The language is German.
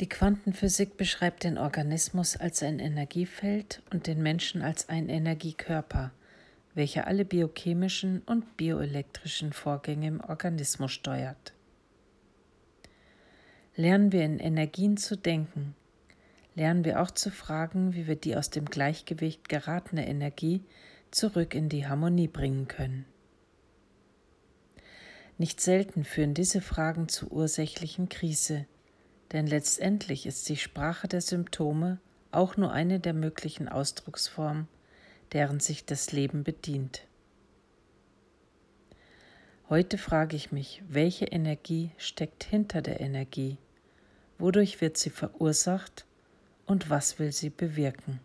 Die Quantenphysik beschreibt den Organismus als ein Energiefeld und den Menschen als ein Energiekörper, welcher alle biochemischen und bioelektrischen Vorgänge im Organismus steuert. Lernen wir in Energien zu denken, lernen wir auch zu fragen, wie wir die aus dem Gleichgewicht geratene Energie zurück in die Harmonie bringen können. Nicht selten führen diese Fragen zu ursächlichen Krise, denn letztendlich ist die Sprache der Symptome auch nur eine der möglichen Ausdrucksformen, deren sich das Leben bedient. Heute frage ich mich, welche Energie steckt hinter der Energie? Wodurch wird sie verursacht und was will sie bewirken?